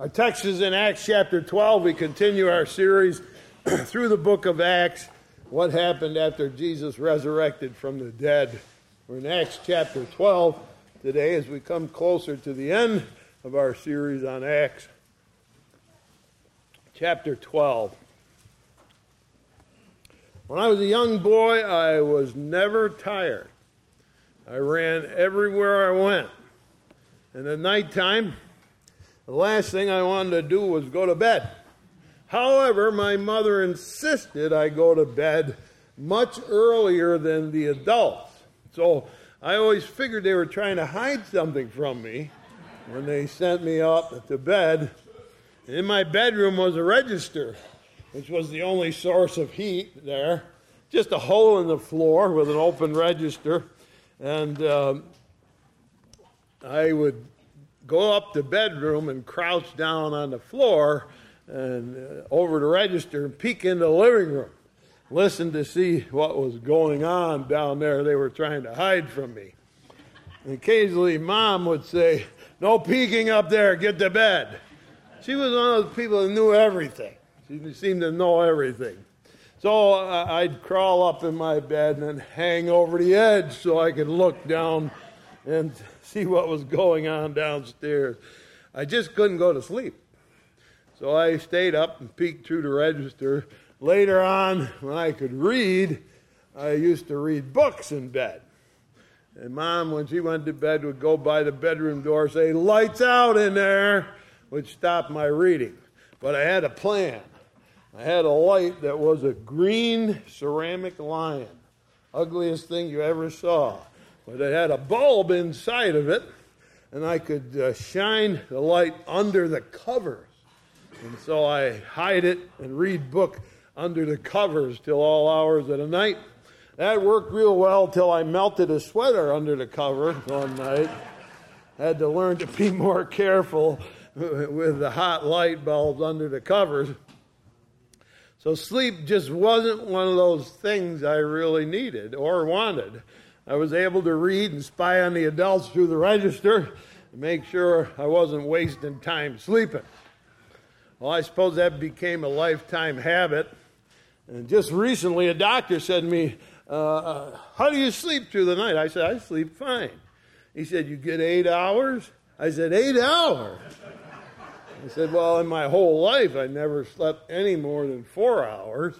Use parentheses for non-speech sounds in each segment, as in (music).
Our text is in Acts chapter 12. We continue our series (clears throat) through the book of Acts. What happened after Jesus resurrected from the dead? We're in Acts chapter 12 today as we come closer to the end of our series on Acts. Chapter 12. When I was a young boy, I was never tired. I ran everywhere I went. And at nighttime, the last thing I wanted to do was go to bed. However, my mother insisted I go to bed much earlier than the adults. So I always figured they were trying to hide something from me when they sent me up to bed. In my bedroom was a register, which was the only source of heat there. Just a hole in the floor with an open register. And um, I would go up the bedroom and crouch down on the floor and uh, over the register and peek in the living room, listen to see what was going on down there. They were trying to hide from me. And occasionally, mom would say, No peeking up there, get to bed. She was one of those people that knew everything. She seemed to know everything. So uh, I'd crawl up in my bed and hang over the edge so I could look down and see what was going on downstairs. I just couldn't go to sleep. So I stayed up and peeked through the register. Later on, when I could read, I used to read books in bed. And mom, when she went to bed, would go by the bedroom door, say, Lights out in there, which stopped my reading. But I had a plan. I had a light that was a green ceramic lion, ugliest thing you ever saw but it had a bulb inside of it, and I could uh, shine the light under the covers. And so I hide it and read book under the covers till all hours of the night. That worked real well till I melted a sweater under the cover one night. Had to learn to be more careful with the hot light bulbs under the covers. So sleep just wasn't one of those things I really needed or wanted. I was able to read and spy on the adults through the register and make sure I wasn't wasting time sleeping. Well, I suppose that became a lifetime habit. And just recently, a doctor said to me, uh, uh, How do you sleep through the night? I said, I sleep fine. He said, You get eight hours? I said, Eight hours? He said, Well, in my whole life, I never slept any more than four hours.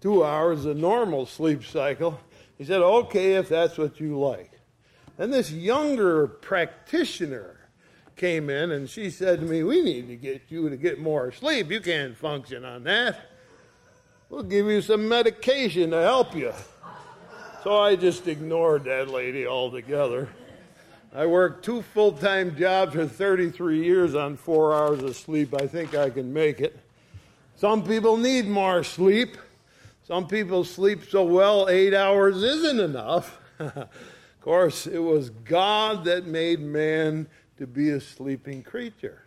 Two hours, a normal sleep cycle. He said, okay, if that's what you like. And this younger practitioner came in and she said to me, We need to get you to get more sleep. You can't function on that. We'll give you some medication to help you. So I just ignored that lady altogether. I worked two full time jobs for 33 years on four hours of sleep. I think I can make it. Some people need more sleep. Some people sleep so well, eight hours isn't enough. (laughs) of course, it was God that made man to be a sleeping creature.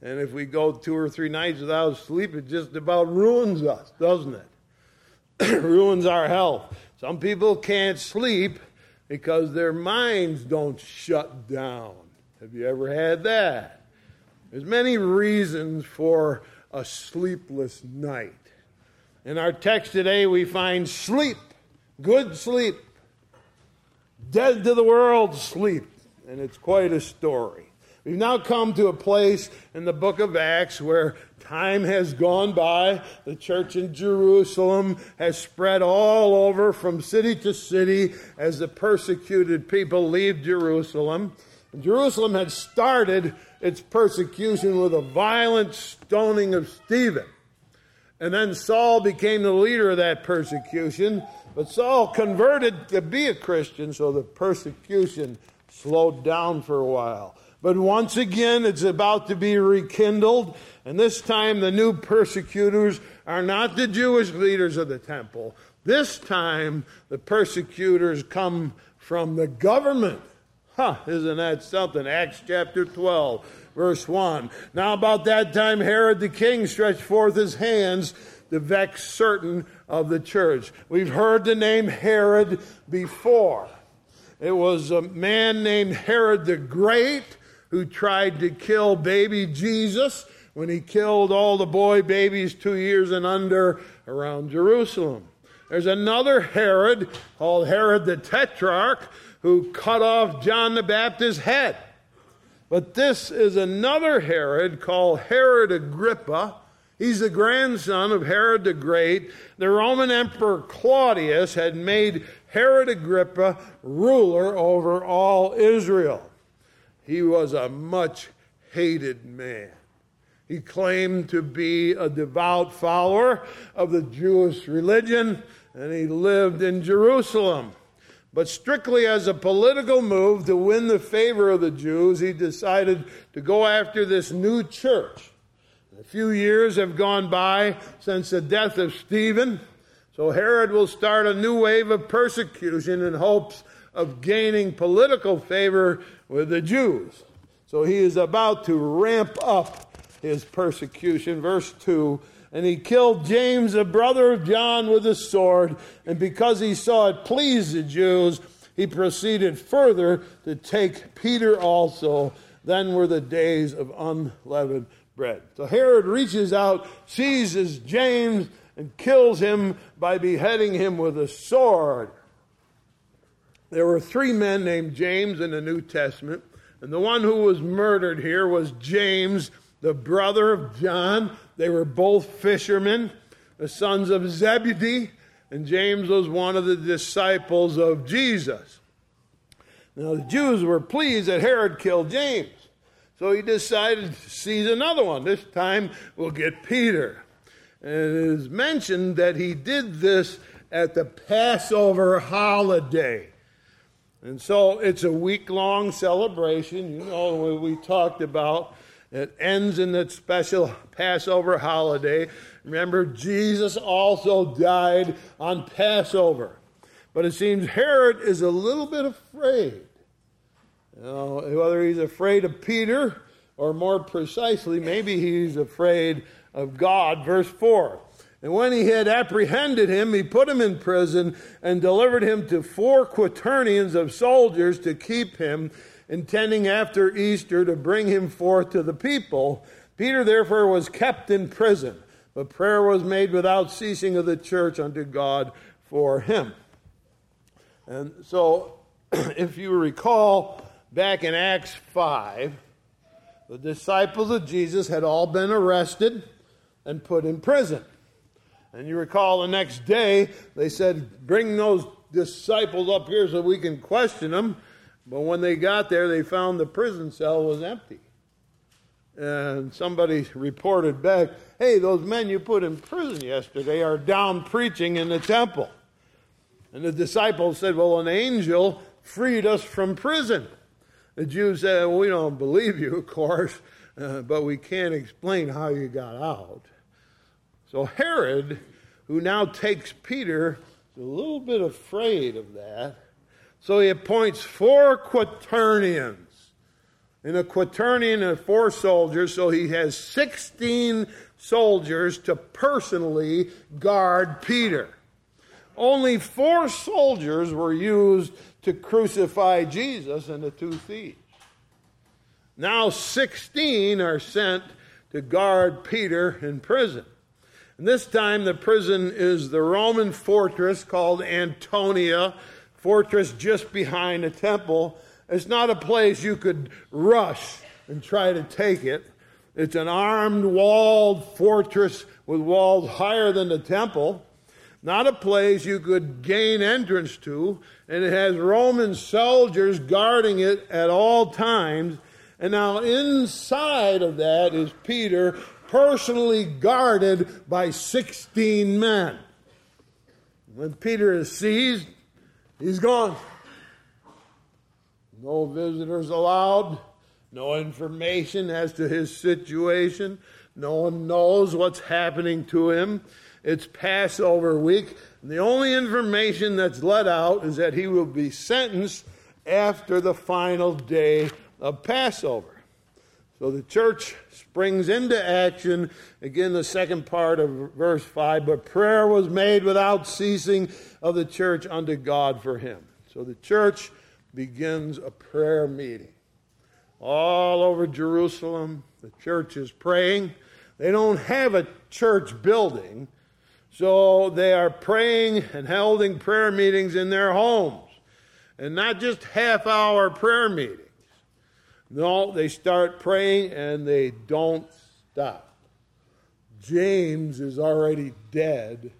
And if we go two or three nights without sleep, it just about ruins us, doesn't it? (clears throat) ruins our health. Some people can't sleep because their minds don't shut down. Have you ever had that? There's many reasons for a sleepless night. In our text today, we find sleep, good sleep, dead to the world sleep, and it's quite a story. We've now come to a place in the book of Acts where time has gone by. The church in Jerusalem has spread all over from city to city as the persecuted people leave Jerusalem. And Jerusalem had started its persecution with a violent stoning of Stephen. And then Saul became the leader of that persecution. But Saul converted to be a Christian, so the persecution slowed down for a while. But once again, it's about to be rekindled. And this time, the new persecutors are not the Jewish leaders of the temple. This time, the persecutors come from the government. Huh, isn't that something? Acts chapter 12 verse 1. Now, about that time, Herod the king stretched forth his hands to vex certain of the church. We've heard the name Herod before. It was a man named Herod the Great who tried to kill baby Jesus when he killed all the boy babies two years and under around Jerusalem. There's another Herod called Herod the Tetrarch who cut off John the Baptist's head. But this is another Herod called Herod Agrippa. He's the grandson of Herod the Great. The Roman Emperor Claudius had made Herod Agrippa ruler over all Israel. He was a much hated man. He claimed to be a devout follower of the Jewish religion, and he lived in Jerusalem. But strictly as a political move to win the favor of the Jews, he decided to go after this new church. A few years have gone by since the death of Stephen, so Herod will start a new wave of persecution in hopes of gaining political favor with the Jews. So he is about to ramp up his persecution. Verse 2 And he killed James, the brother of John, with a sword. And because he saw it pleased the Jews, he proceeded further to take Peter also. Then were the days of unleavened bread. So Herod reaches out, seizes James, and kills him by beheading him with a sword. There were three men named James in the New Testament, and the one who was murdered here was James the brother of John. They were both fishermen, the sons of Zebedee, and James was one of the disciples of Jesus. Now, the Jews were pleased that Herod killed James. So he decided to seize another one. This time we'll get Peter. And it is mentioned that he did this at the Passover holiday. And so it's a week long celebration. You know we talked about it ends in that special Passover holiday. Remember, Jesus also died on Passover. But it seems Herod is a little bit afraid. You know, whether he's afraid of Peter or more precisely, maybe he's afraid of God. Verse 4. And when he had apprehended him, he put him in prison and delivered him to four quaternions of soldiers to keep him intending after Easter to bring him forth to the people. Peter therefore was kept in prison, but prayer was made without ceasing of the church unto God for him. And so, (clears throat) if you recall back in Acts 5, the disciples of Jesus had all been arrested and put in prison. And you recall the next day, they said, Bring those disciples up here so we can question them. But when they got there, they found the prison cell was empty. And somebody reported back, hey, those men you put in prison yesterday are down preaching in the temple. And the disciples said, well, an angel freed us from prison. The Jews said, well, we don't believe you, of course, uh, but we can't explain how you got out. So Herod, who now takes Peter, is a little bit afraid of that so he appoints four quaternions. And a quaternion of four soldiers, so he has 16 soldiers to personally guard Peter. Only four soldiers were used to crucify Jesus and the two thieves. Now 16 are sent to guard Peter in prison. And this time the prison is the Roman fortress called Antonia fortress just behind the temple. It's not a place you could rush and try to take it. It's an armed, walled fortress with walls higher than the temple. Not a place you could gain entrance to. And it has Roman soldiers guarding it at all times. And now inside of that is Peter, personally guarded by 16 men. When Peter is seized, He's gone. No visitors allowed. No information as to his situation. No one knows what's happening to him. It's Passover week. And the only information that's let out is that he will be sentenced after the final day of Passover. So the church springs into action. Again, the second part of verse 5 but prayer was made without ceasing of the church unto God for him. So the church begins a prayer meeting. all over Jerusalem. The church is praying. They don't have a church building, so they are praying and holding prayer meetings in their homes. And not just half hour prayer meetings. No, they start praying and they don't stop. James is already dead,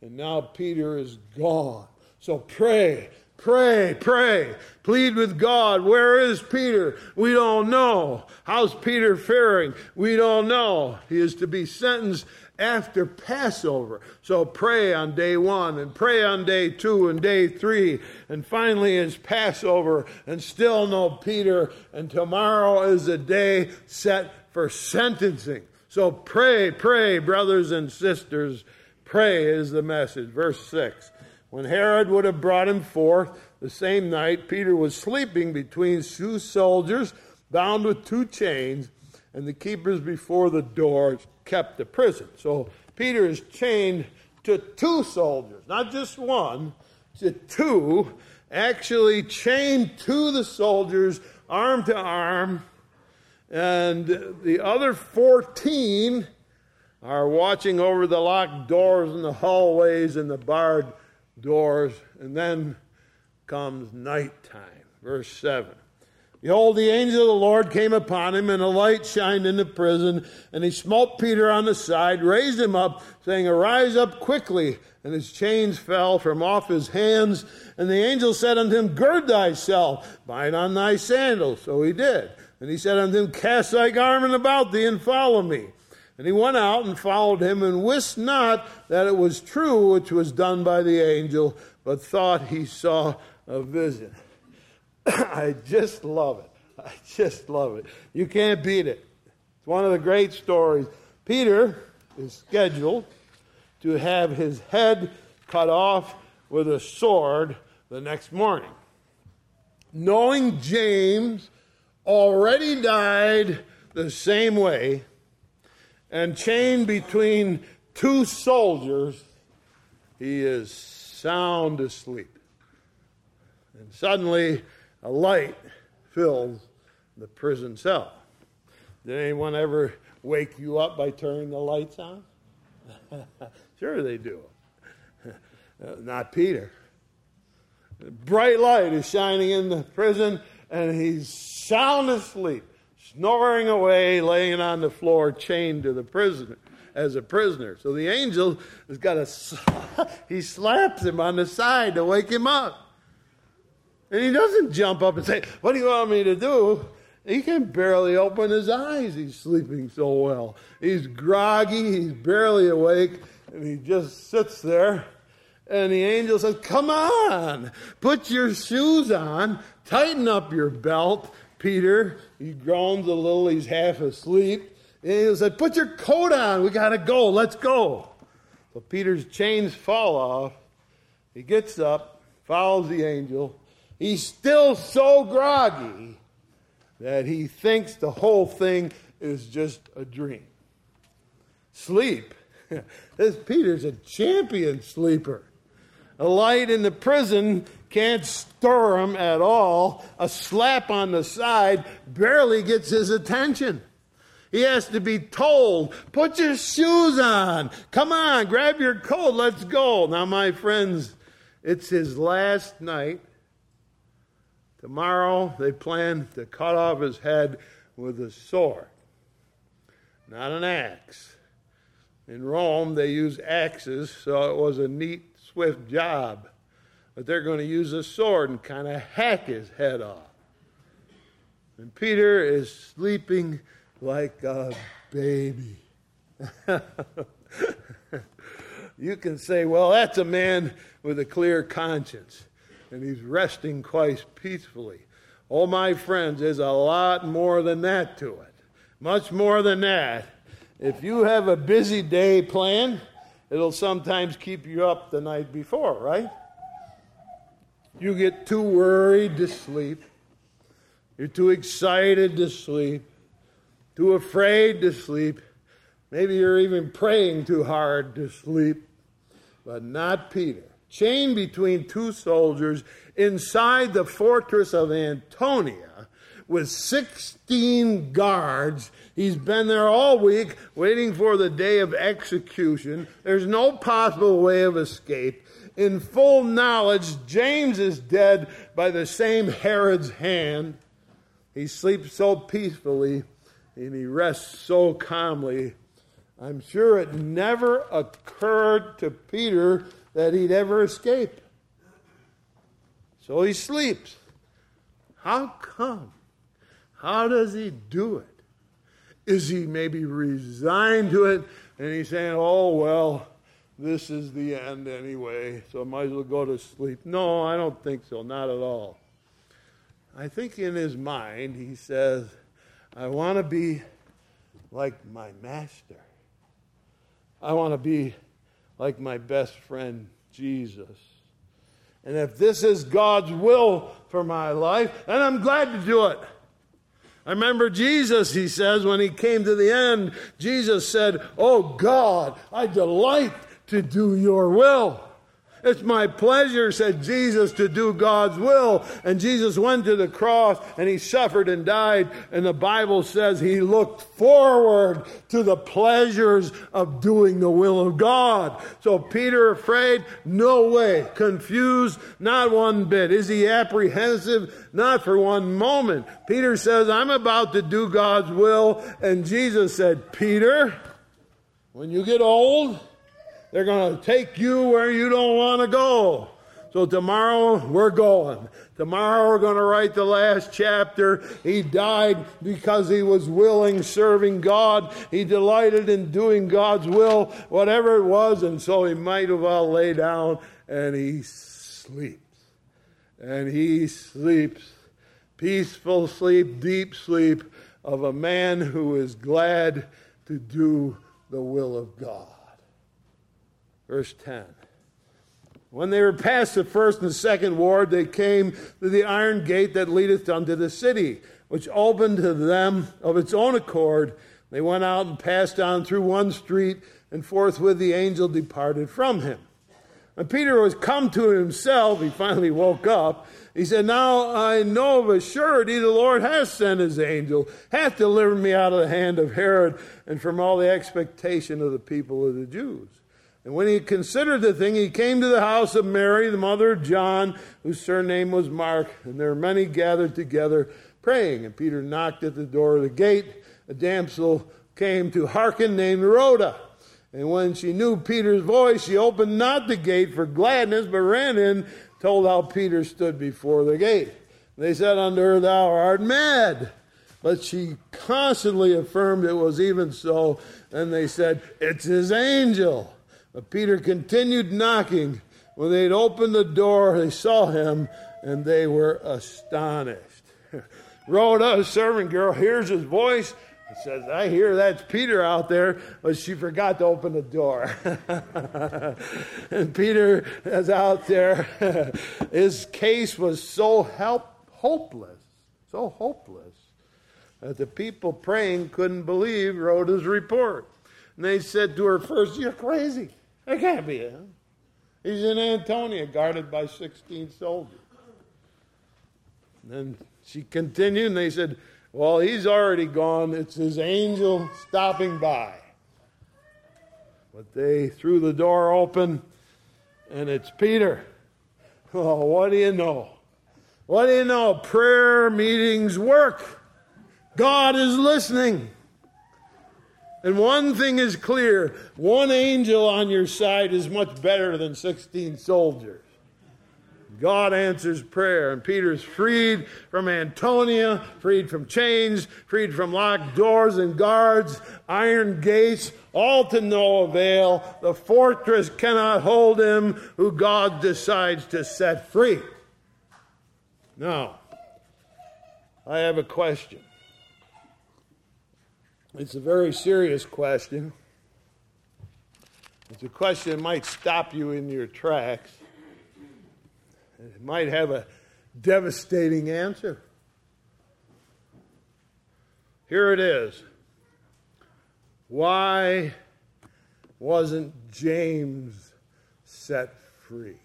and now Peter is gone. So pray, pray, pray. Plead with God. Where is Peter? We don't know. How's Peter faring? We don't know. He is to be sentenced after Passover. So pray on day one and pray on day two and day three. And finally is Passover and still no Peter. And tomorrow is a day set for sentencing. So pray, pray, brothers and sisters. Pray is the message. Verse 6. When Herod would have brought him forth the same night, Peter was sleeping between two soldiers, bound with two chains, and the keepers before the doors kept the prison. So Peter is chained to two soldiers, not just one, to two, actually chained to the soldiers, arm to arm, and the other 14 are watching over the locked doors and the hallways and the barred doors. And then comes nighttime. Verse 7. Behold, the angel of the Lord came upon him, and a light shined in the prison. And he smote Peter on the side, raised him up, saying, Arise up quickly. And his chains fell from off his hands. And the angel said unto him, Gird thyself, bind on thy sandals. So he did. And he said unto him, Cast thy garment about thee and follow me. And he went out and followed him, and wist not that it was true which was done by the angel, but thought he saw a vision. (laughs) I just love it. I just love it. You can't beat it. It's one of the great stories. Peter is scheduled to have his head cut off with a sword the next morning. Knowing James already died the same way and chained between two soldiers, he is sound asleep. And suddenly, a light fills the prison cell. Did anyone ever wake you up by turning the lights on? (laughs) sure, they do. (laughs) Not Peter. bright light is shining in the prison, and he's sound asleep, snoring away, laying on the floor, chained to the prisoner as a prisoner. So the angel has got a (laughs) he slaps him on the side to wake him up. And he doesn't jump up and say, What do you want me to do? He can barely open his eyes. He's sleeping so well. He's groggy, he's barely awake, and he just sits there. And the angel says, Come on, put your shoes on, tighten up your belt, Peter. He groans a little, he's half asleep. The angel said, Put your coat on, we got to go, let's go. So Peter's chains fall off. He gets up, follows the angel. He's still so groggy that he thinks the whole thing is just a dream. Sleep. (laughs) this Peter's a champion sleeper. A light in the prison can't stir him at all. A slap on the side barely gets his attention. He has to be told, put your shoes on. Come on, grab your coat, let's go. Now, my friends, it's his last night. Tomorrow, they plan to cut off his head with a sword, not an axe. In Rome, they use axes, so it was a neat swift job. But they're going to use a sword and kind of hack his head off. And Peter is sleeping like a baby. (laughs) you can say, well, that's a man with a clear conscience, and he's resting quite peacefully. Oh, my friends, there's a lot more than that to it. Much more than that. If you have a busy day planned, it'll sometimes keep you up the night before, right? You get too worried to sleep. You're too excited to sleep, too afraid to sleep. Maybe you're even praying too hard to sleep, but not Peter. Chained between two soldiers inside the fortress of Antonia, with 16 guards. He's been there all week waiting for the day of execution. There's no possible way of escape. In full knowledge, James is dead by the same Herod's hand. He sleeps so peacefully and he rests so calmly. I'm sure it never occurred to Peter that he'd ever escape. So he sleeps. How come? How does he do it? Is he maybe resigned to it and he's saying, oh, well, this is the end anyway, so I might as well go to sleep? No, I don't think so, not at all. I think in his mind, he says, I want to be like my master. I want to be like my best friend, Jesus. And if this is God's will for my life, then I'm glad to do it. I remember Jesus, he says, when he came to the end, Jesus said, Oh God, I delight to do your will. It's my pleasure, said Jesus, to do God's will. And Jesus went to the cross and he suffered and died. And the Bible says he looked forward to the pleasures of doing the will of God. So Peter afraid? No way. Confused? Not one bit. Is he apprehensive? Not for one moment. Peter says, I'm about to do God's will. And Jesus said, Peter, when you get old, they're going to take you where you don't want to go. So tomorrow we're going. Tomorrow we're going to write the last chapter. He died because he was willing, serving God. He delighted in doing God's will, whatever it was, and so he might have well lay down and he sleeps. And he sleeps. Peaceful sleep, deep sleep of a man who is glad to do the will of God. Verse 10. When they were past the first and second ward, they came to the iron gate that leadeth unto the city, which opened to them of its own accord. They went out and passed on through one street, and forthwith the angel departed from him. When Peter was come to himself, he finally woke up. He said, Now I know of a surety the Lord has sent his angel, hath delivered me out of the hand of Herod and from all the expectation of the people of the Jews. And when he considered the thing, he came to the house of Mary, the mother of John, whose surname was Mark, and there were many gathered together praying. And Peter knocked at the door of the gate. A damsel came to hearken named Rhoda. And when she knew Peter's voice, she opened not the gate for gladness, but ran in, told how Peter stood before the gate. They said unto her, Thou art mad. But she constantly affirmed it was even so. And they said, It's his angel. But Peter continued knocking. When they'd opened the door, they saw him and they were astonished. (laughs) Rhoda, a servant girl, hears his voice and says, I hear that's Peter out there, but she forgot to open the door. (laughs) and Peter is out there. (laughs) His case was so help, hopeless, so hopeless, that the people praying couldn't believe Rhoda's report. And they said to her first, You're crazy. It can't be him. He's in Antonia, guarded by 16 soldiers. And then she continued, and they said, Well, he's already gone. It's his angel stopping by. But they threw the door open, and it's Peter. Oh, what do you know? What do you know? Prayer meetings work. God is listening. And one thing is clear one angel on your side is much better than 16 soldiers. God answers prayer, and Peter's freed from Antonia, freed from chains, freed from locked doors and guards, iron gates, all to no avail. The fortress cannot hold him who God decides to set free. Now, I have a question. It's a very serious question. It's a question that might stop you in your tracks. It might have a devastating answer. Here it is. Why wasn't James set free?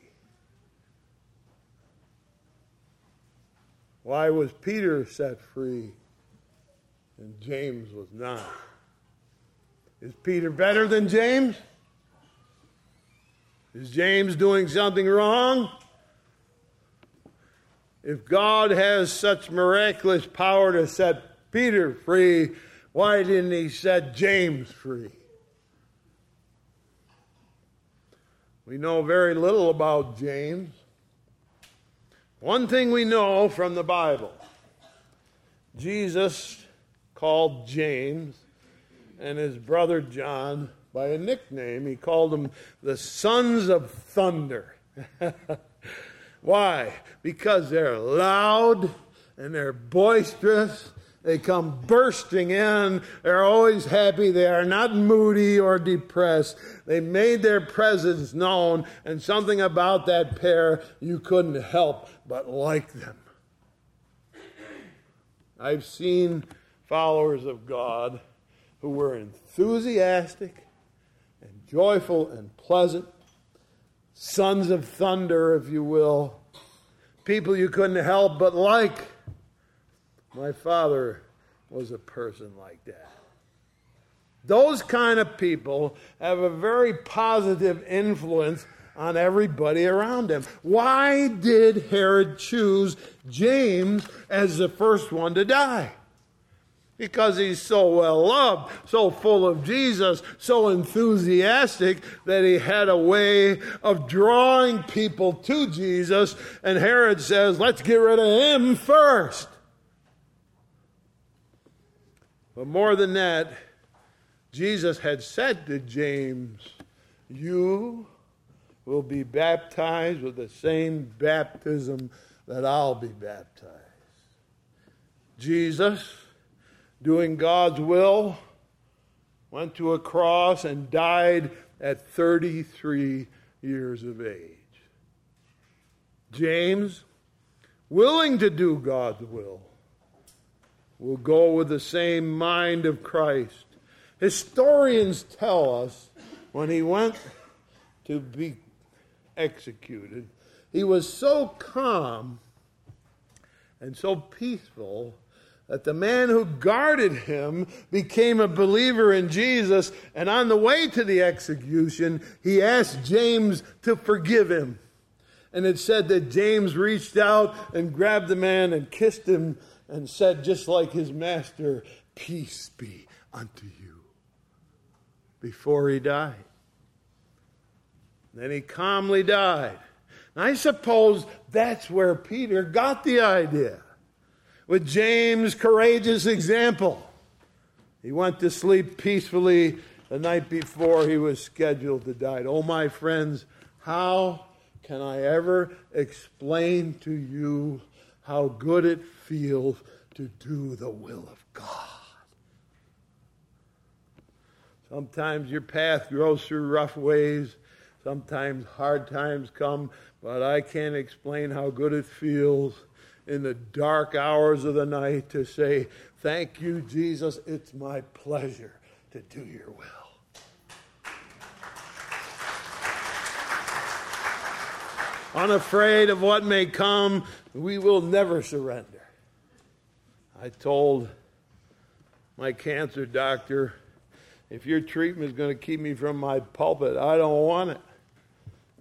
Why was Peter set free and James was not? Is Peter better than James? Is James doing something wrong? If God has such miraculous power to set Peter free, why didn't he set James free? We know very little about James. One thing we know from the Bible Jesus called James and his brother John by a nickname. He called them the sons of thunder. (laughs) Why? Because they're loud and they're boisterous. They come bursting in. They're always happy. They are not moody or depressed. They made their presence known, and something about that pair you couldn't help but like them. I've seen followers of God who were enthusiastic and joyful and pleasant, sons of thunder, if you will, people you couldn't help but like. My father was a person like that. Those kind of people have a very positive influence on everybody around them. Why did Herod choose James as the first one to die? Because he's so well loved, so full of Jesus, so enthusiastic that he had a way of drawing people to Jesus. And Herod says, let's get rid of him first. But more than that, Jesus had said to James, You will be baptized with the same baptism that I'll be baptized. Jesus doing God's will, went to a cross and died at 33 years of age. James, willing to do God's will, will go with the same mind of Christ. Historians tell us when he went to be executed, he was so calm and so peaceful that the man who guarded him became a believer in Jesus, and on the way to the execution, he asked James to forgive him. And it said that James reached out and grabbed the man and kissed him and said, just like his master, Peace be unto you, before he died. Then he calmly died. And I suppose that's where Peter got the idea with James' courageous example. He went to sleep peacefully the night before he was scheduled to die. Oh, my friends, how can I ever explain to you how good it feels to do the will of God? Sometimes your path grows through rough ways. Sometimes hard times come, but I can't explain how good it feels in the dark hours of the night to say, Thank you, Jesus. It's my pleasure to do your will. Unafraid of what may come, we will never surrender. I told my cancer doctor, if your treatment is going to keep me from my pulpit, I don't want it.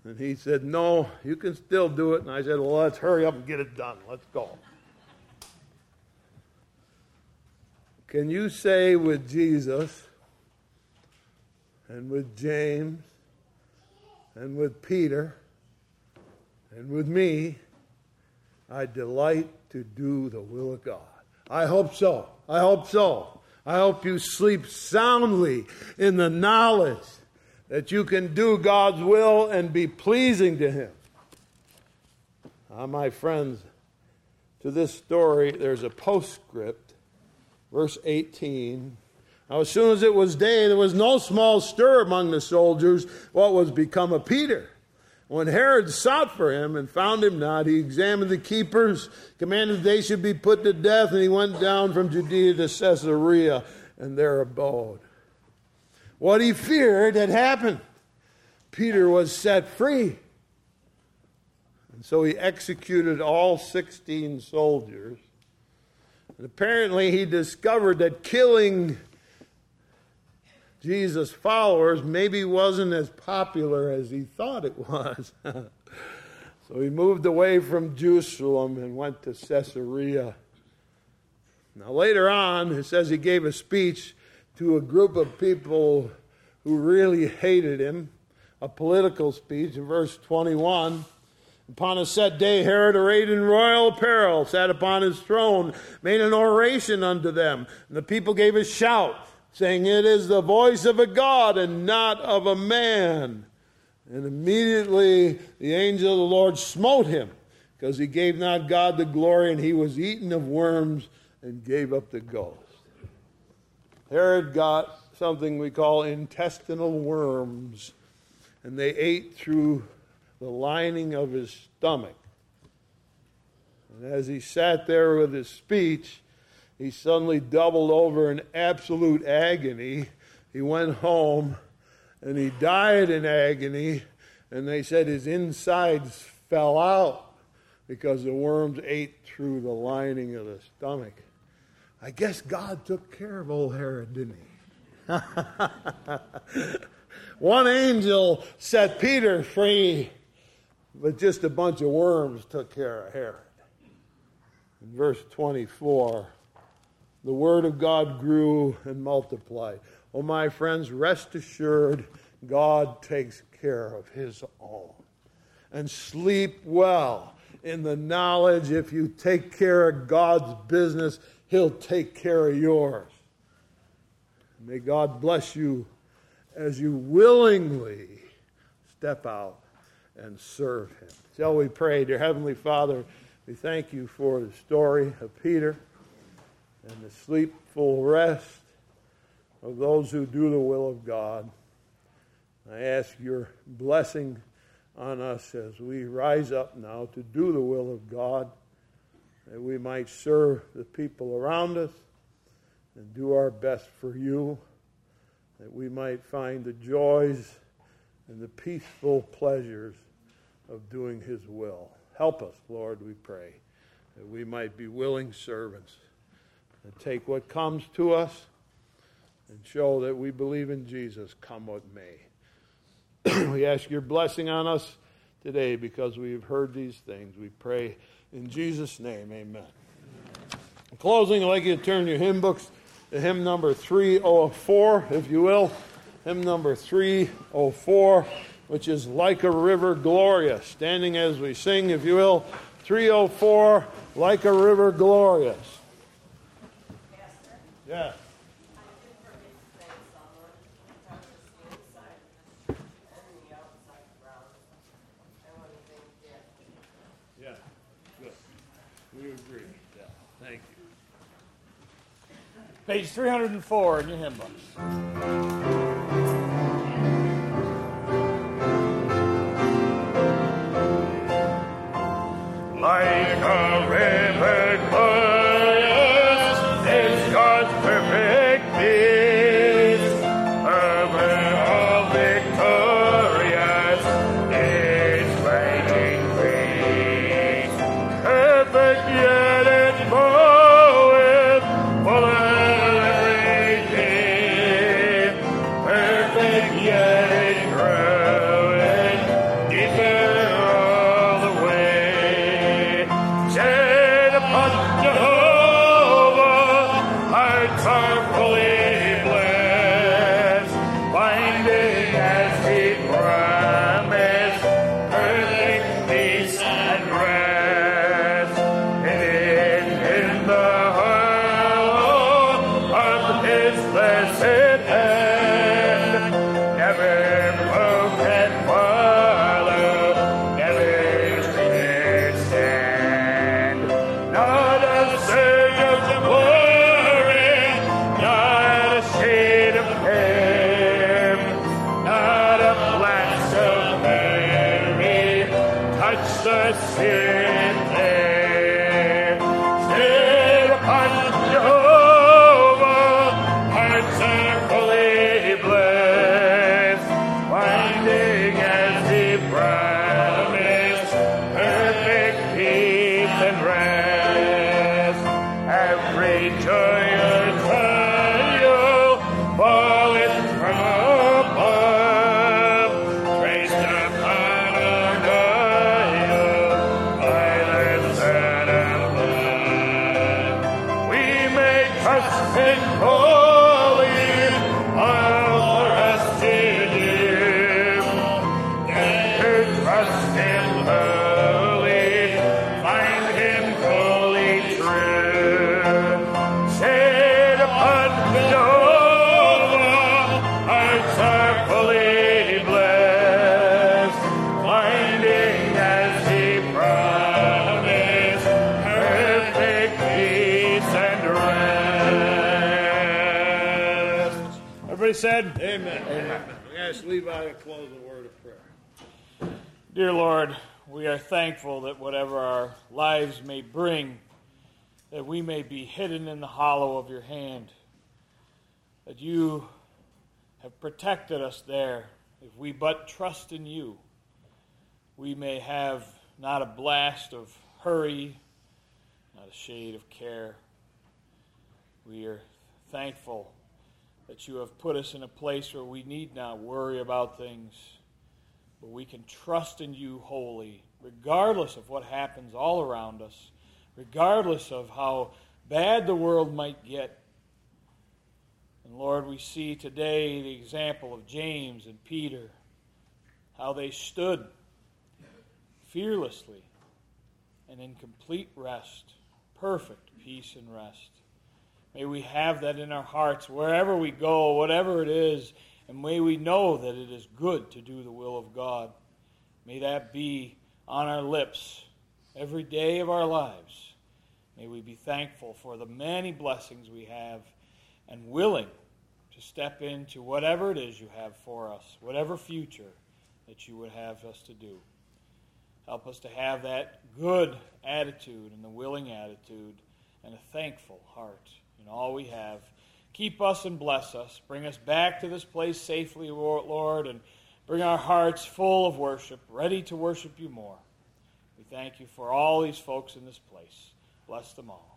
And he said, No, you can still do it. And I said, Well, let's hurry up and get it done. Let's go. Can you say with Jesus and with James and with Peter and with me, I delight to do the will of God? I hope so. I hope so. I hope you sleep soundly in the knowledge that you can do God's will and be pleasing to Him. Ah, my friends, to this story, there's a postscript, verse 18. Now, as soon as it was day, there was no small stir among the soldiers what was become of Peter. When Herod sought for him and found him not, he examined the keepers, commanded they should be put to death, and he went down from Judea to Caesarea and there abode. What he feared had happened. Peter was set free. And so he executed all 16 soldiers. And apparently, he discovered that killing Jesus' followers maybe wasn't as popular as he thought it was. (laughs) so he moved away from Jerusalem and went to Caesarea. Now, later on, it says he gave a speech to a group of people who really hated him, a political speech in verse 21. Upon a set day, Herod, arrayed in royal apparel, sat upon his throne, made an oration unto them. And the people gave a shout, saying, It is the voice of a God and not of a man. And immediately the angel of the Lord smote him, because he gave not God the glory, and he was eaten of worms and gave up the ghost. Herod got something we call intestinal worms, and they ate through the lining of his stomach. And as he sat there with his speech, he suddenly doubled over in absolute agony. He went home and he died in agony, and they said his insides fell out because the worms ate through the lining of the stomach. I guess God took care of old Herod, didn't he? (laughs) One angel set Peter free but just a bunch of worms took care of Herod. In verse 24, the word of God grew and multiplied. Oh, my friends, rest assured God takes care of his own. And sleep well in the knowledge if you take care of God's business, he'll take care of yours. May God bless you as you willingly step out and serve him. Shall we pray, dear Heavenly Father? We thank you for the story of Peter and the sleepful rest of those who do the will of God. I ask your blessing on us as we rise up now to do the will of God, that we might serve the people around us and do our best for you, that we might find the joys and the peaceful pleasures of doing His will. Help us, Lord, we pray, that we might be willing servants and take what comes to us and show that we believe in Jesus, come what may. (clears throat) we ask your blessing on us today because we've heard these things. We pray in Jesus' name, amen. In closing, I'd like you to turn your hymn books to hymn number 304, if you will. Hymn number 304 which is like a river glorious. Standing as we sing, if you will, 304, like a river glorious. Yeah. Yeah, good. We agree. Yeah, thank you. Page 304 in your hymn books. like a river touch said? Amen. Amen. We ask Levi to close the word of prayer. Dear Lord, we are thankful that whatever our lives may bring, that we may be hidden in the hollow of your hand, that you have protected us there. If we but trust in you, we may have not a blast of hurry, not a shade of care. We are thankful that you have put us in a place where we need not worry about things, but we can trust in you wholly, regardless of what happens all around us, regardless of how bad the world might get. And Lord, we see today the example of James and Peter, how they stood fearlessly and in complete rest, perfect peace and rest. May we have that in our hearts wherever we go, whatever it is, and may we know that it is good to do the will of God. May that be on our lips every day of our lives. May we be thankful for the many blessings we have and willing to step into whatever it is you have for us, whatever future that you would have us to do. Help us to have that good attitude and the willing attitude and a thankful heart in all we have. Keep us and bless us. Bring us back to this place safely, Lord, and bring our hearts full of worship, ready to worship you more. We thank you for all these folks in this place. Bless them all.